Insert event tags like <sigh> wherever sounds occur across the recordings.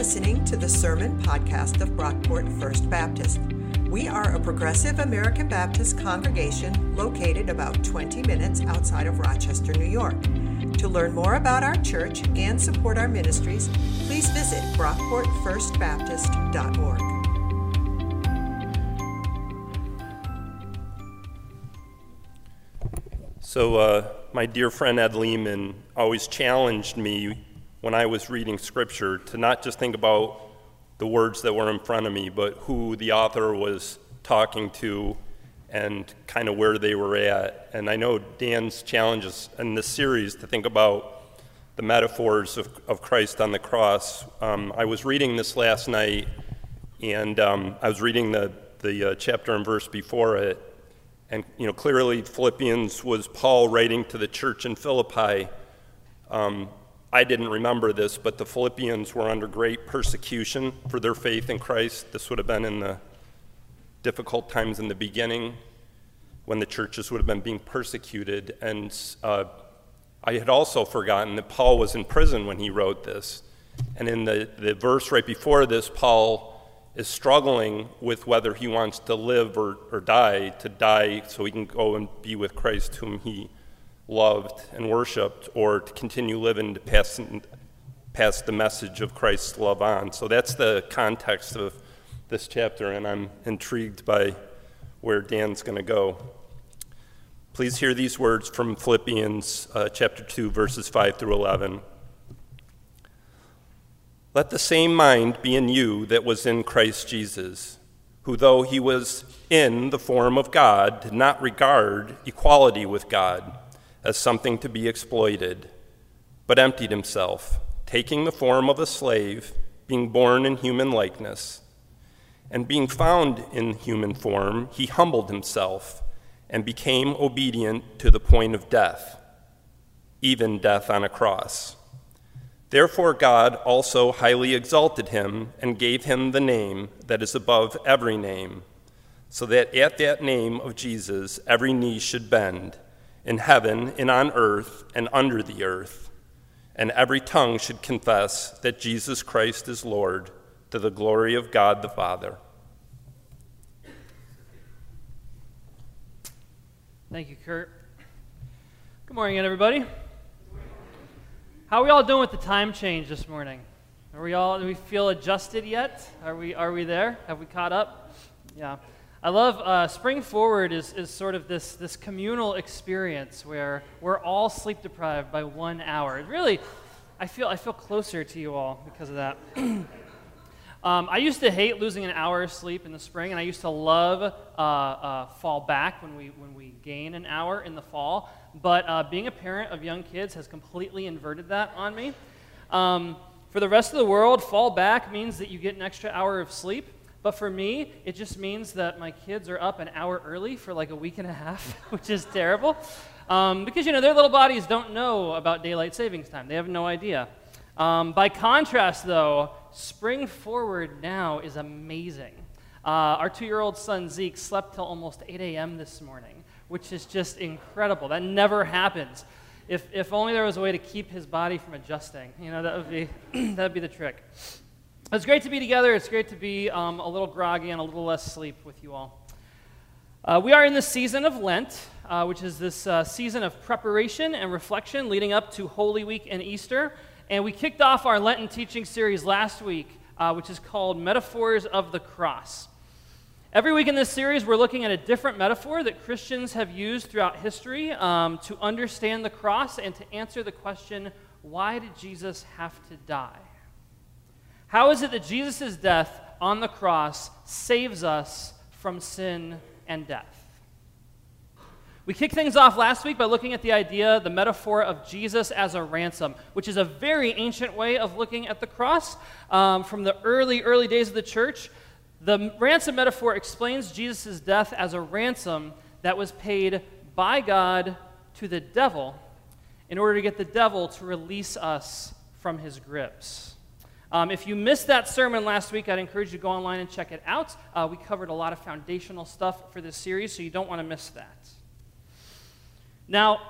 listening to the Sermon Podcast of Brockport First Baptist. We are a progressive American Baptist congregation located about 20 minutes outside of Rochester, New York. To learn more about our church and support our ministries, please visit brockportfirstbaptist.org. So, uh, my dear friend Ed Lehman always challenged me when I was reading scripture to not just think about the words that were in front of me, but who the author was talking to and kind of where they were at. And I know Dan's challenges in this series to think about the metaphors of, of Christ on the cross. Um, I was reading this last night, and um, I was reading the, the uh, chapter and verse before it. And you know, clearly Philippians was Paul writing to the church in Philippi. Um, I didn't remember this, but the Philippians were under great persecution for their faith in Christ. This would have been in the difficult times in the beginning when the churches would have been being persecuted. And uh, I had also forgotten that Paul was in prison when he wrote this. And in the, the verse right before this, Paul is struggling with whether he wants to live or, or die, to die so he can go and be with Christ, whom he loved and worshiped, or to continue living to pass, pass the message of Christ's love on. So that's the context of this chapter, and I'm intrigued by where Dan's going to go. Please hear these words from Philippians uh, chapter 2, verses 5 through 11. Let the same mind be in you that was in Christ Jesus, who, though he was in the form of God, did not regard equality with God as something to be exploited, but emptied himself, taking the form of a slave, being born in human likeness. And being found in human form, he humbled himself and became obedient to the point of death, even death on a cross. Therefore, God also highly exalted him and gave him the name that is above every name, so that at that name of Jesus every knee should bend in heaven and on earth and under the earth, and every tongue should confess that Jesus Christ is Lord to the glory of God the Father. Thank you, Kurt. Good morning, everybody. How are we all doing with the time change this morning? Are we all, do we feel adjusted yet? Are we, are we there? Have we caught up? Yeah. I love uh, Spring Forward is, is sort of this, this communal experience where we're all sleep deprived by one hour. really, I feel, I feel closer to you all because of that. <clears throat> um, I used to hate losing an hour of sleep in the spring, and I used to love uh, uh, fall back when we, when we gain an hour in the fall. But uh, being a parent of young kids has completely inverted that on me. Um, for the rest of the world, fall back means that you get an extra hour of sleep. But for me, it just means that my kids are up an hour early for like a week and a half, <laughs> which is terrible. Um, because, you know, their little bodies don't know about daylight savings time, they have no idea. Um, by contrast, though, spring forward now is amazing. Uh, our two year old son Zeke slept till almost 8 a.m. this morning, which is just incredible. That never happens. If, if only there was a way to keep his body from adjusting, you know, that would be, <clears throat> that would be the trick. It's great to be together. It's great to be um, a little groggy and a little less sleep with you all. Uh, we are in the season of Lent, uh, which is this uh, season of preparation and reflection leading up to Holy Week and Easter. And we kicked off our Lenten teaching series last week, uh, which is called Metaphors of the Cross. Every week in this series, we're looking at a different metaphor that Christians have used throughout history um, to understand the cross and to answer the question why did Jesus have to die? How is it that Jesus' death on the cross saves us from sin and death? We kicked things off last week by looking at the idea, the metaphor of Jesus as a ransom, which is a very ancient way of looking at the cross. Um, from the early, early days of the church, the ransom metaphor explains Jesus' death as a ransom that was paid by God to the devil in order to get the devil to release us from his grips. Um, if you missed that sermon last week, I'd encourage you to go online and check it out. Uh, we covered a lot of foundational stuff for this series, so you don't want to miss that. Now,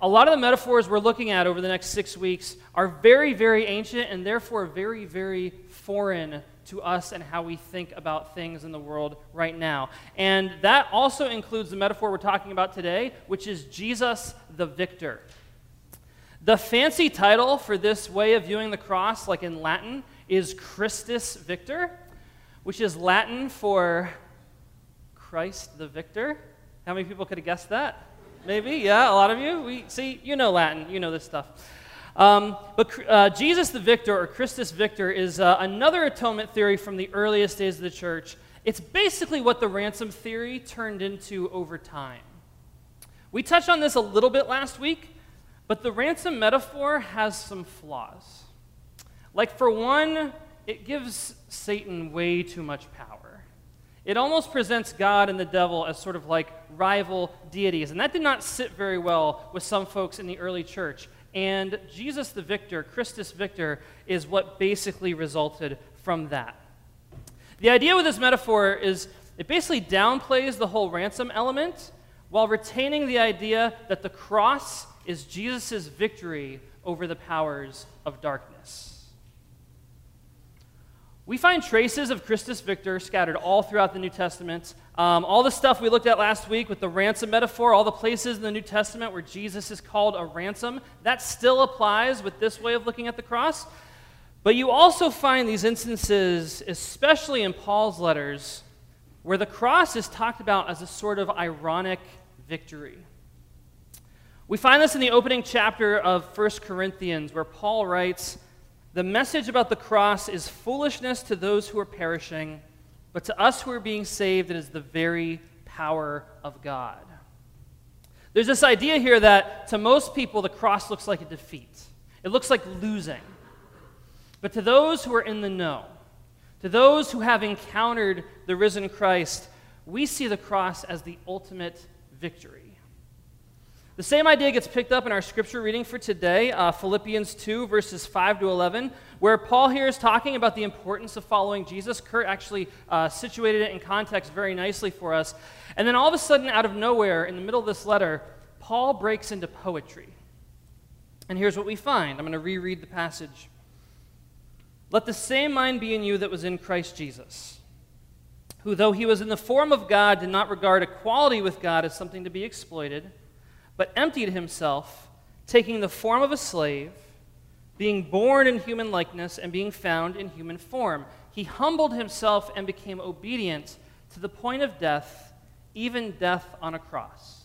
a lot of the metaphors we're looking at over the next six weeks are very, very ancient and therefore very, very foreign to us and how we think about things in the world right now. And that also includes the metaphor we're talking about today, which is Jesus the victor. The fancy title for this way of viewing the cross, like in Latin, is Christus Victor, which is Latin for Christ the victor. How many people could have guessed that? Maybe, yeah, a lot of you. We see, you know Latin, you know this stuff. Um, but uh, Jesus the Victor, or Christus Victor, is uh, another atonement theory from the earliest days of the church. It's basically what the ransom theory turned into over time. We touched on this a little bit last week, but the ransom metaphor has some flaws. Like, for one, it gives Satan way too much power. It almost presents God and the devil as sort of like rival deities, and that did not sit very well with some folks in the early church. And Jesus the Victor, Christus Victor, is what basically resulted from that. The idea with this metaphor is it basically downplays the whole ransom element while retaining the idea that the cross is Jesus' victory over the powers of darkness. We find traces of Christus Victor scattered all throughout the New Testament. Um, all the stuff we looked at last week with the ransom metaphor, all the places in the New Testament where Jesus is called a ransom, that still applies with this way of looking at the cross. But you also find these instances, especially in Paul's letters, where the cross is talked about as a sort of ironic victory. We find this in the opening chapter of 1 Corinthians, where Paul writes, the message about the cross is foolishness to those who are perishing, but to us who are being saved, it is the very power of God. There's this idea here that to most people, the cross looks like a defeat, it looks like losing. But to those who are in the know, to those who have encountered the risen Christ, we see the cross as the ultimate victory. The same idea gets picked up in our scripture reading for today, uh, Philippians 2, verses 5 to 11, where Paul here is talking about the importance of following Jesus. Kurt actually uh, situated it in context very nicely for us. And then all of a sudden, out of nowhere, in the middle of this letter, Paul breaks into poetry. And here's what we find. I'm going to reread the passage. Let the same mind be in you that was in Christ Jesus, who, though he was in the form of God, did not regard equality with God as something to be exploited but emptied himself, taking the form of a slave, being born in human likeness, and being found in human form. He humbled himself and became obedient to the point of death, even death on a cross.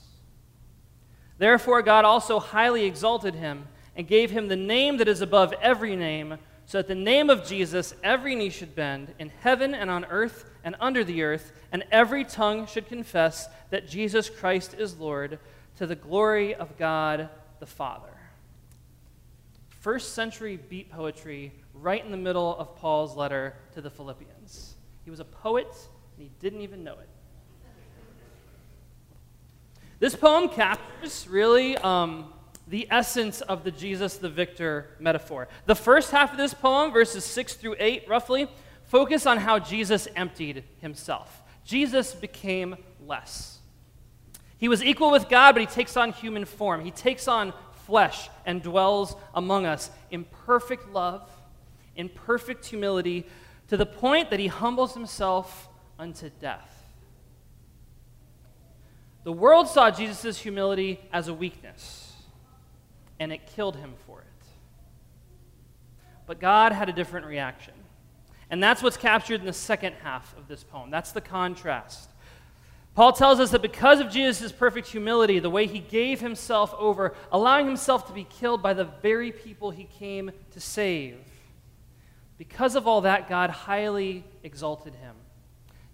Therefore, God also highly exalted him and gave him the name that is above every name, so that the name of Jesus every knee should bend, in heaven and on earth and under the earth, and every tongue should confess that Jesus Christ is Lord to the glory of God the Father. First century beat poetry right in the middle of Paul's letter to the Philippians. He was a poet, and he didn't even know it. This poem captures really um, the essence of the Jesus the victor metaphor. The first half of this poem, verses 6 through 8, roughly, focus on how Jesus emptied himself. Jesus became less. He was equal with God, but he takes on human form. He takes on flesh and dwells among us in perfect love, in perfect humility, to the point that he humbles himself unto death. The world saw Jesus' humility as a weakness, and it killed him for it. But God had a different reaction. And that's what's captured in the second half of this poem. That's the contrast. Paul tells us that because of Jesus' perfect humility, the way he gave himself over, allowing himself to be killed by the very people he came to save, because of all that, God highly exalted him,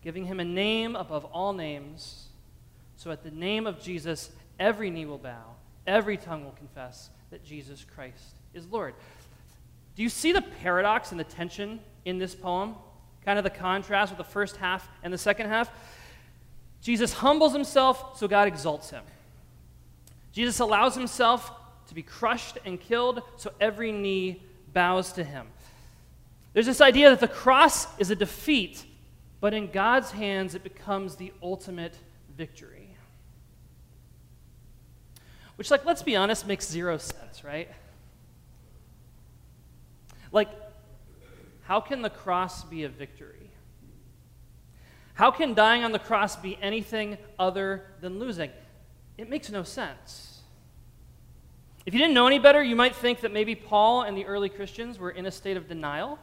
giving him a name above all names, so at the name of Jesus, every knee will bow, every tongue will confess that Jesus Christ is Lord. Do you see the paradox and the tension in this poem? Kind of the contrast with the first half and the second half? Jesus humbles himself, so God exalts him. Jesus allows himself to be crushed and killed, so every knee bows to him. There's this idea that the cross is a defeat, but in God's hands it becomes the ultimate victory. Which, like, let's be honest, makes zero sense, right? Like, how can the cross be a victory? How can dying on the cross be anything other than losing? It makes no sense. If you didn't know any better, you might think that maybe Paul and the early Christians were in a state of denial.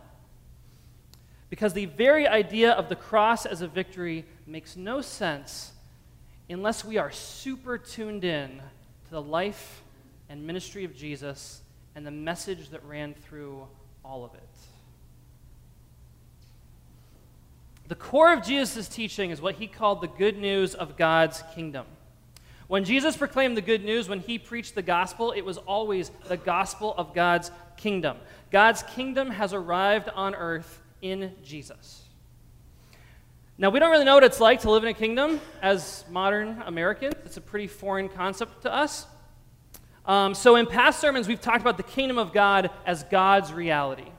Because the very idea of the cross as a victory makes no sense unless we are super tuned in to the life and ministry of Jesus and the message that ran through all of it. The core of Jesus' teaching is what he called the good news of God's kingdom. When Jesus proclaimed the good news, when he preached the gospel, it was always the gospel of God's kingdom. God's kingdom has arrived on earth in Jesus. Now, we don't really know what it's like to live in a kingdom as modern Americans. It's a pretty foreign concept to us. Um, so, in past sermons, we've talked about the kingdom of God as God's reality.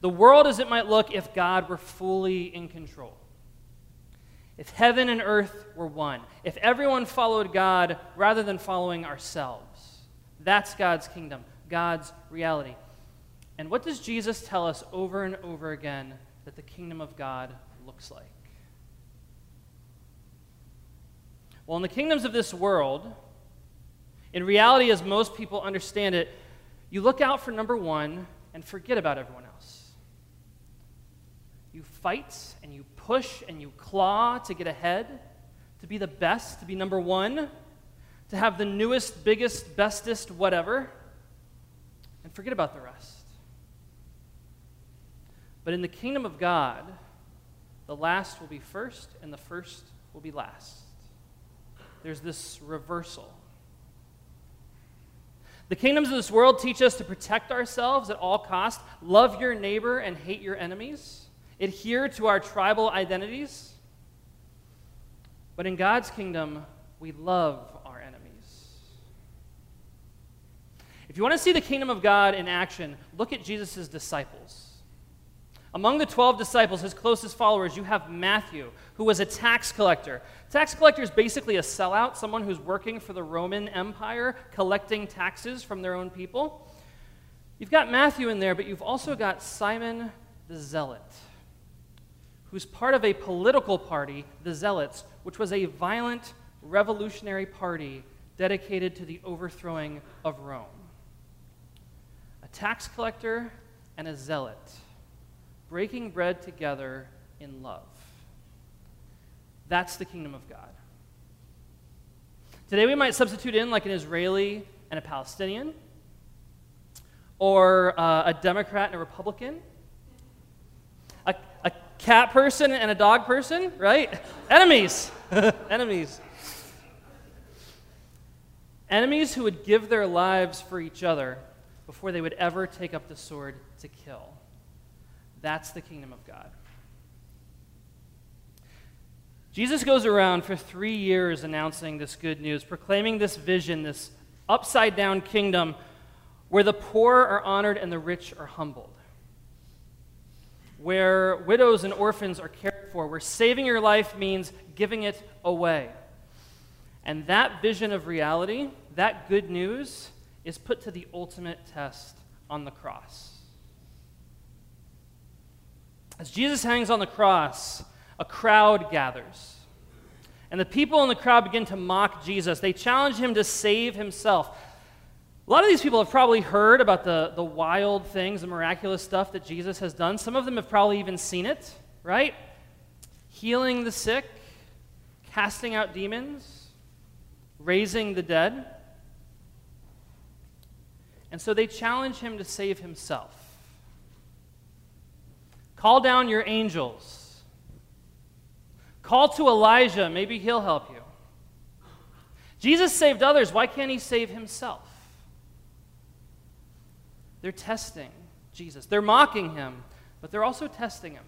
The world as it might look if God were fully in control. If heaven and earth were one. If everyone followed God rather than following ourselves. That's God's kingdom, God's reality. And what does Jesus tell us over and over again that the kingdom of God looks like? Well, in the kingdoms of this world, in reality, as most people understand it, you look out for number one and forget about everyone. You fight and you push and you claw to get ahead, to be the best, to be number one, to have the newest, biggest, bestest, whatever, and forget about the rest. But in the kingdom of God, the last will be first and the first will be last. There's this reversal. The kingdoms of this world teach us to protect ourselves at all costs, love your neighbor and hate your enemies, adhere to our tribal identities. But in God's kingdom, we love our enemies. If you want to see the kingdom of God in action, look at Jesus' disciples. Among the 12 disciples, his closest followers, you have Matthew, who was a tax collector. Tax collector is basically a sellout, someone who's working for the Roman Empire, collecting taxes from their own people. You've got Matthew in there, but you've also got Simon the Zealot, who's part of a political party, the Zealots, which was a violent revolutionary party dedicated to the overthrowing of Rome. A tax collector and a zealot breaking bread together in love. That's the kingdom of God. Today we might substitute in like an Israeli and a Palestinian, or uh, a Democrat and a Republican, cat person and a dog person, right? Enemies. <laughs> Enemies. Enemies who would give their lives for each other before they would ever take up the sword to kill. That's the kingdom of God. Jesus goes around for three years announcing this good news, proclaiming this vision, this upside down kingdom where the poor are honored and the rich are humbled, where widows and orphans are cared for, where saving your life means giving it away. And that vision of reality, that good news, is put to the ultimate test on the cross. As Jesus hangs on the cross, a crowd gathers. And the people in the crowd begin to mock Jesus. They challenge him to save himself. A lot of these people have probably heard about the, the wild things, the miraculous stuff that Jesus has done. Some of them have probably even seen it, right? Healing the sick, casting out demons, raising the dead. And so they challenge him to save himself. Call down your angels. Call to Elijah. Maybe he'll help you. Jesus saved others. Why can't he save himself? They're testing Jesus. They're mocking him, but they're also testing him.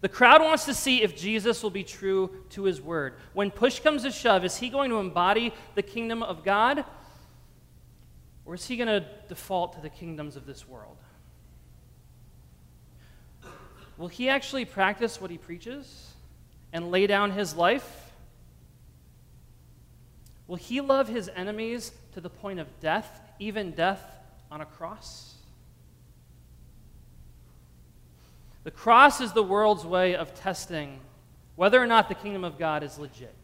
The crowd wants to see if Jesus will be true to his word. When push comes to shove, is he going to embody the kingdom of God? Or is he going to default to the kingdoms of this world? will he actually practice what he preaches and lay down his life? Will he love his enemies to the point of death, even death on a cross? The cross is the world's way of testing whether or not the kingdom of God is legit.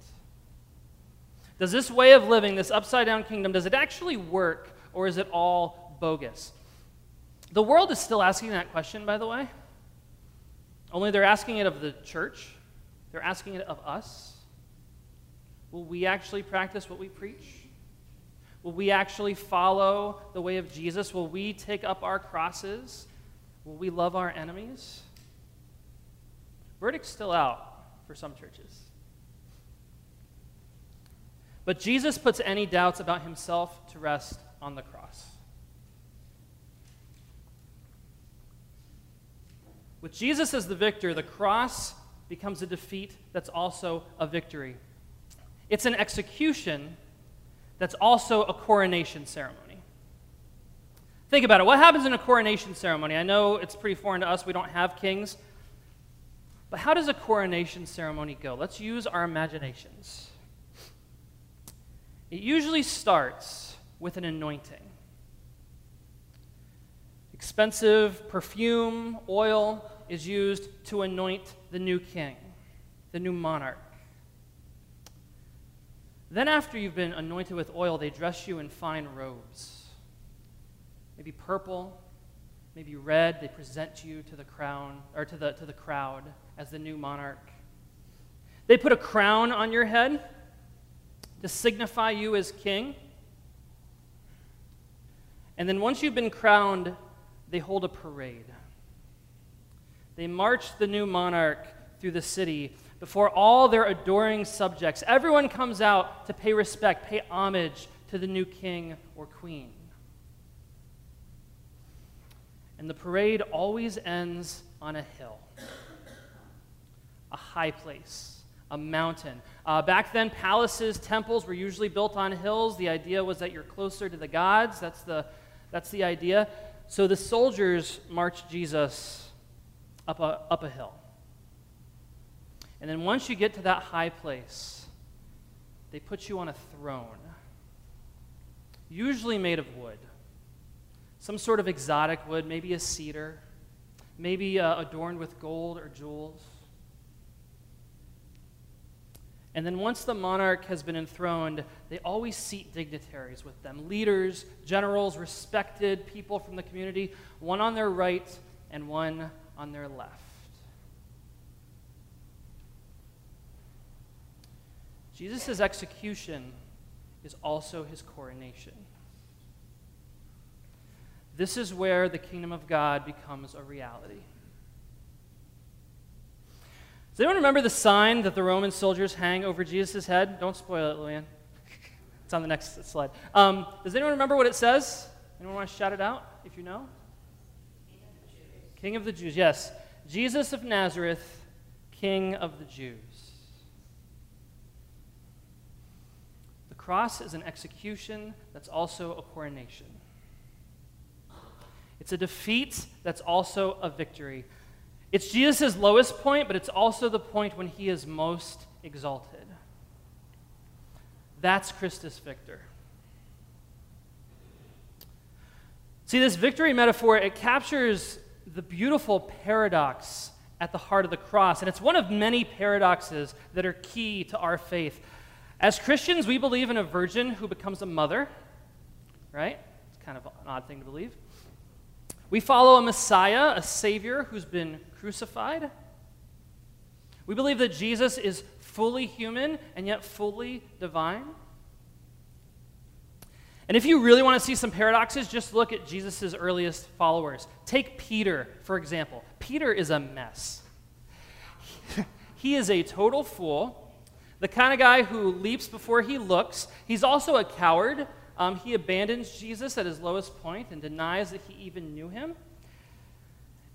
Does this way of living, this upside down kingdom, does it actually work or is it all bogus? The world is still asking that question, by the way. Only they're asking it of the church, they're asking it of us. Will we actually practice what we preach? Will we actually follow the way of Jesus? Will we take up our crosses? Will we love our enemies? Verdict's still out for some churches. But Jesus puts any doubts about himself to rest on the cross. With Jesus as the victor, the cross becomes a defeat that's also a victory. It's an execution that's also a coronation ceremony. Think about it. What happens in a coronation ceremony? I know it's pretty foreign to us, we don't have kings. But how does a coronation ceremony go? Let's use our imaginations. It usually starts with an anointing. Expensive perfume, oil is used to anoint the new king, the new monarch. Then, after you've been anointed with oil, they dress you in fine robes. Maybe purple, maybe red. They present you to the crown or to the, to the crowd as the new monarch. They put a crown on your head to signify you as king. And then once you've been crowned, they hold a parade. They march the new monarch through the city before all their adoring subjects. Everyone comes out to pay respect, pay homage to the new king or queen. And the parade always ends on a hill, a high place, a mountain. Uh, back then, palaces, temples were usually built on hills. The idea was that you're closer to the gods. That's the, that's the idea. So the soldiers marched Jesus up a, up a hill. And then once you get to that high place, they put you on a throne, usually made of wood. Some sort of exotic wood, maybe a cedar, maybe uh, adorned with gold or jewels. And then once the monarch has been enthroned, they always seat dignitaries with them leaders, generals, respected people from the community, one on their right and one on their left. Jesus' execution is also his coronation. This is where the kingdom of God becomes a reality. Does anyone remember the sign that the Roman soldiers hang over Jesus' head? Don't spoil it, Luann. it's on the next slide. Um, does anyone remember what it says? Anyone want to shout it out if you know? King of the Jews. King of the Jews, yes. Jesus of Nazareth, King of the Jews. Cross is an execution that's also a coronation. It's a defeat that's also a victory. It's Jesus' lowest point, but it's also the point when he is most exalted. That's Christus Victor. See, this victory metaphor, it captures the beautiful paradox at the heart of the cross. And it's one of many paradoxes that are key to our faith. As Christians, we believe in a virgin who becomes a mother, right? It's kind of an odd thing to believe. We follow a Messiah, a Savior who's been crucified. We believe that Jesus is fully human and yet fully divine. And if you really want to see some paradoxes, just look at Jesus' earliest followers. Take Peter, for example. Peter is a mess. <laughs> he is a total fool the kind of guy who leaps before he looks. He's also a coward. Um, he abandons Jesus at his lowest point and denies that he even knew him.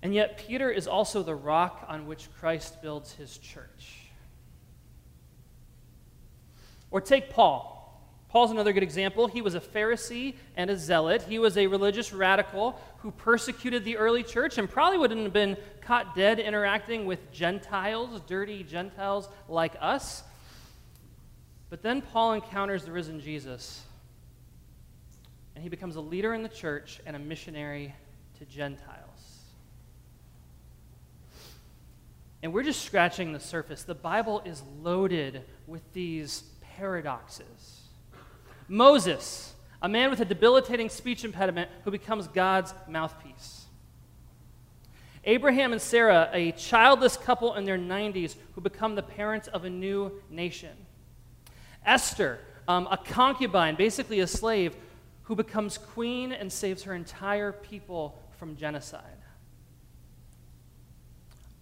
And yet, Peter is also the rock on which Christ builds his church. Or take Paul. Paul's another good example. He was a Pharisee and a zealot. He was a religious radical who persecuted the early church and probably wouldn't have been caught dead interacting with Gentiles, dirty Gentiles like us. But then Paul encounters the risen Jesus, and he becomes a leader in the church and a missionary to Gentiles. And we're just scratching the surface. The Bible is loaded with these paradoxes. Moses, a man with a debilitating speech impediment who becomes God's mouthpiece. Abraham and Sarah, a childless couple in their 90s who become the parents of a new nation. Esther, um, a concubine, basically a slave, who becomes queen and saves her entire people from genocide.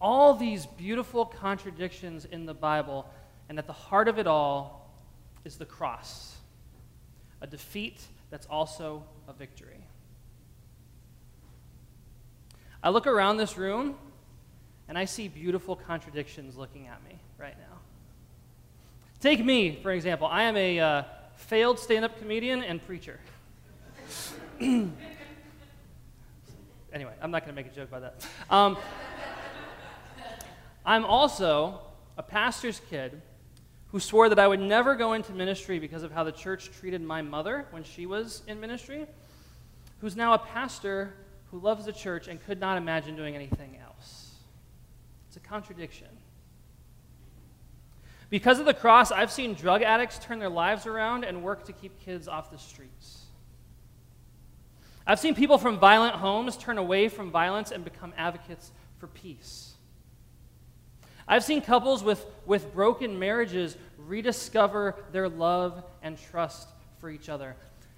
All these beautiful contradictions in the Bible, and at the heart of it all is the cross a defeat that's also a victory. I look around this room and I see beautiful contradictions looking at me right now. Take me, for example. I am a uh, failed stand up comedian and preacher. <clears throat> anyway, I'm not going to make a joke about that. Um, I'm also a pastor's kid who swore that I would never go into ministry because of how the church treated my mother when she was in ministry, who's now a pastor who loves the church and could not imagine doing anything else. It's a contradiction. Because of the cross, I've seen drug addicts turn their lives around and work to keep kids off the streets. I've seen people from violent homes turn away from violence and become advocates for peace. I've seen couples with, with broken marriages rediscover their love and trust for each other.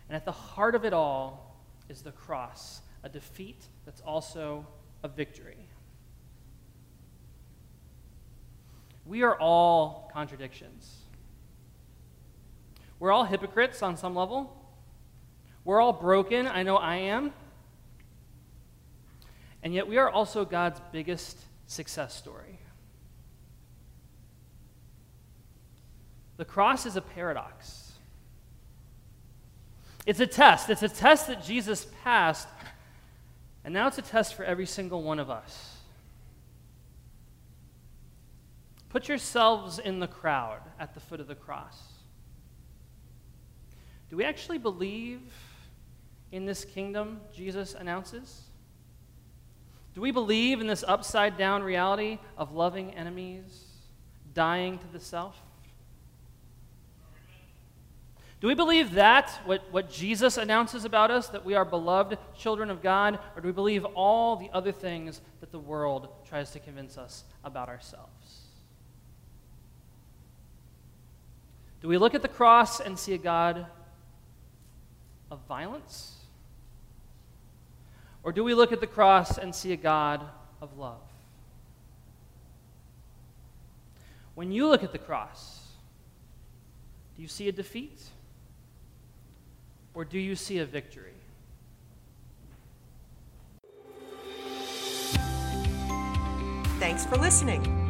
And at the heart of it all is the cross, a defeat that's also a victory. We are all contradictions. We're all hypocrites on some level. We're all broken. I know I am. And yet, we are also God's biggest success story. The cross is a paradox. It's a test. It's a test that Jesus passed, and now it's a test for every single one of us. Put yourselves in the crowd at the foot of the cross. Do we actually believe in this kingdom Jesus announces? Do we believe in this upside down reality of loving enemies, dying to the self? Do we believe that, what, what Jesus announces about us, that we are beloved children of God, or do we believe all the other things that the world tries to convince us about ourselves? Do we look at the cross and see a God of violence? Or do we look at the cross and see a God of love? When you look at the cross, do you see a defeat? Or do you see a victory? Thanks for listening.